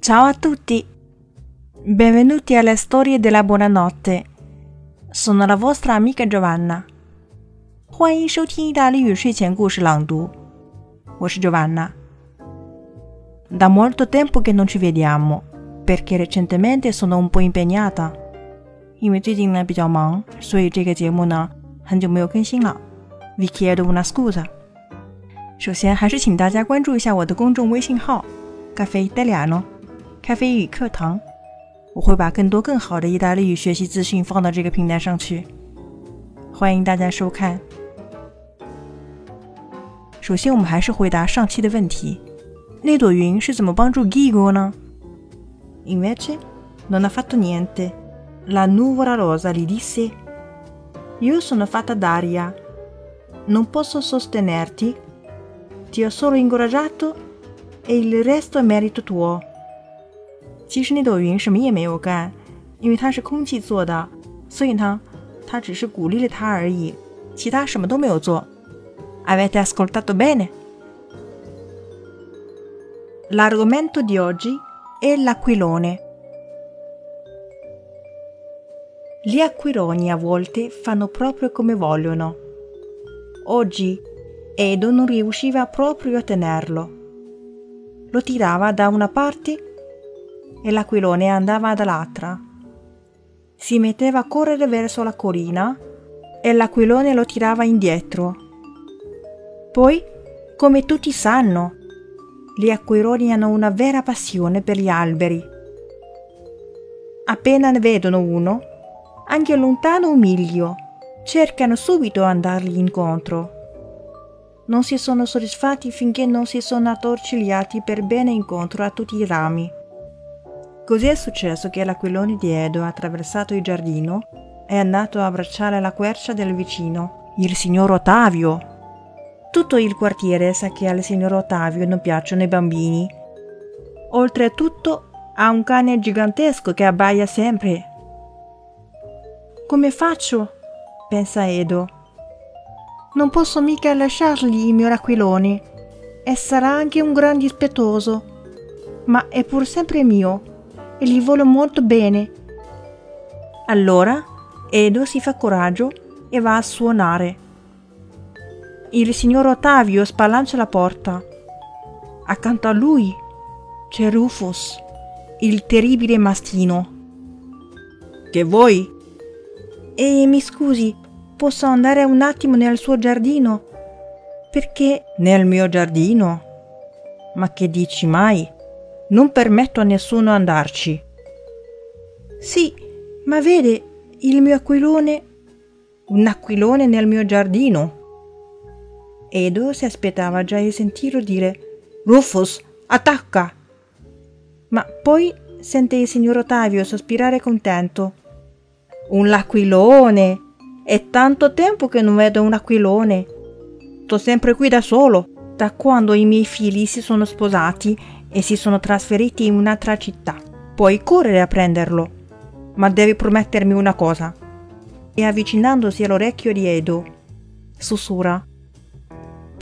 Ciao a tutti! Benvenuti alle storie della buonanotte. Sono la vostra amica Giovanna. 欢迎收听意大利语睡前故事朗读。我是 Giovanna。Da molto tempo che non ci vediamo, perché recentemente sono un po' impegnata. 因为最近呢比较忙，所以这个节目呢很久没有更新了。Vi chiedo una scusa。首先还是请大家关注一下我的公众微信号 “Caffè Italiano”， 咖啡语课堂。我会把更多更好的意大利语学习资讯放到这个平台上去，欢迎大家收看。首先，我们还是回答上期的问题：那朵云是怎么帮助 Gigo 呢？Invece non ha fatto niente. La nuvola rosa gli disse: Io sono fatta d'aria, non posso sostenerti, ti ho solo incoraggiato e il resto è merito tuo. 其实那朵云什么也没有干，因为它是空气做的，所以呢，它只是鼓励了他而已，其他什么都没有做。Avete ascoltato bene? L'argomento di oggi è l'aquilone. Gli aquiloni a volte fanno proprio come vogliono. Oggi Edo non riusciva proprio a tenerlo. Lo tirava da una parte e l'aquilone andava dall'altra. Si metteva a correre verso la collina e l'aquilone lo tirava indietro. Poi, come tutti sanno, gli aquiloni hanno una vera passione per gli alberi. Appena ne vedono uno, anche lontano un miglio, cercano subito andargli incontro. Non si sono soddisfatti finché non si sono attorcigliati per bene incontro a tutti i rami. Così è successo che l'aquilone di Edo ha attraversato il giardino e è andato a abbracciare la quercia del vicino, il signor Ottavio, tutto il quartiere sa che al signor Ottavio non piacciono i bambini. Oltretutto ha un cane gigantesco che abbaia sempre. Come faccio? pensa Edo. Non posso mica lasciargli il mio aquilone e sarà anche un gran dispettoso, ma è pur sempre mio e gli voglio molto bene. Allora Edo si fa coraggio e va a suonare. Il signor Ottavio spalancia la porta. Accanto a lui c'è Rufus, il terribile mastino. Che vuoi? E mi scusi, posso andare un attimo nel suo giardino? Perché nel mio giardino? Ma che dici mai? Non permetto a nessuno andarci. Sì, ma vede, il mio aquilone... Un aquilone nel mio giardino? Edo si aspettava già di sentirlo dire Rufus, attacca! Ma poi sente il signor Ottavio sospirare contento. Un aquilone! È tanto tempo che non vedo un aquilone. Sto sempre qui da solo, da quando i miei figli si sono sposati e si sono trasferiti in un'altra città. Puoi correre a prenderlo, ma devi promettermi una cosa. E avvicinandosi all'orecchio di Edo, sussurra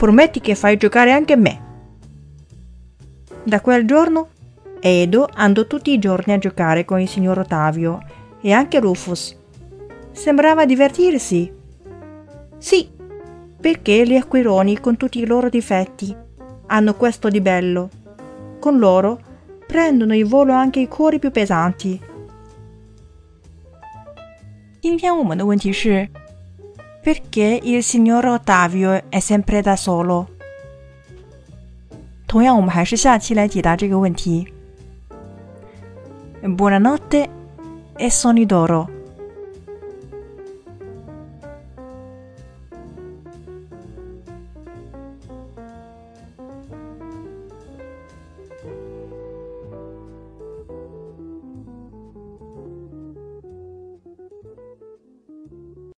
prometti che fai giocare anche me. Da quel giorno Edo andò tutti i giorni a giocare con il signor Ottavio e anche Rufus. Sembrava divertirsi. Sì, perché gli acquironi con tutti i loro difetti hanno questo di bello Con loro prendono il volo anche i cuori più pesanti. 今天我们的问题是 perché il signor Ottavio è sempre da solo？同样，我们还是下期来解答这个问题。Buonanotte e sonni d'oro。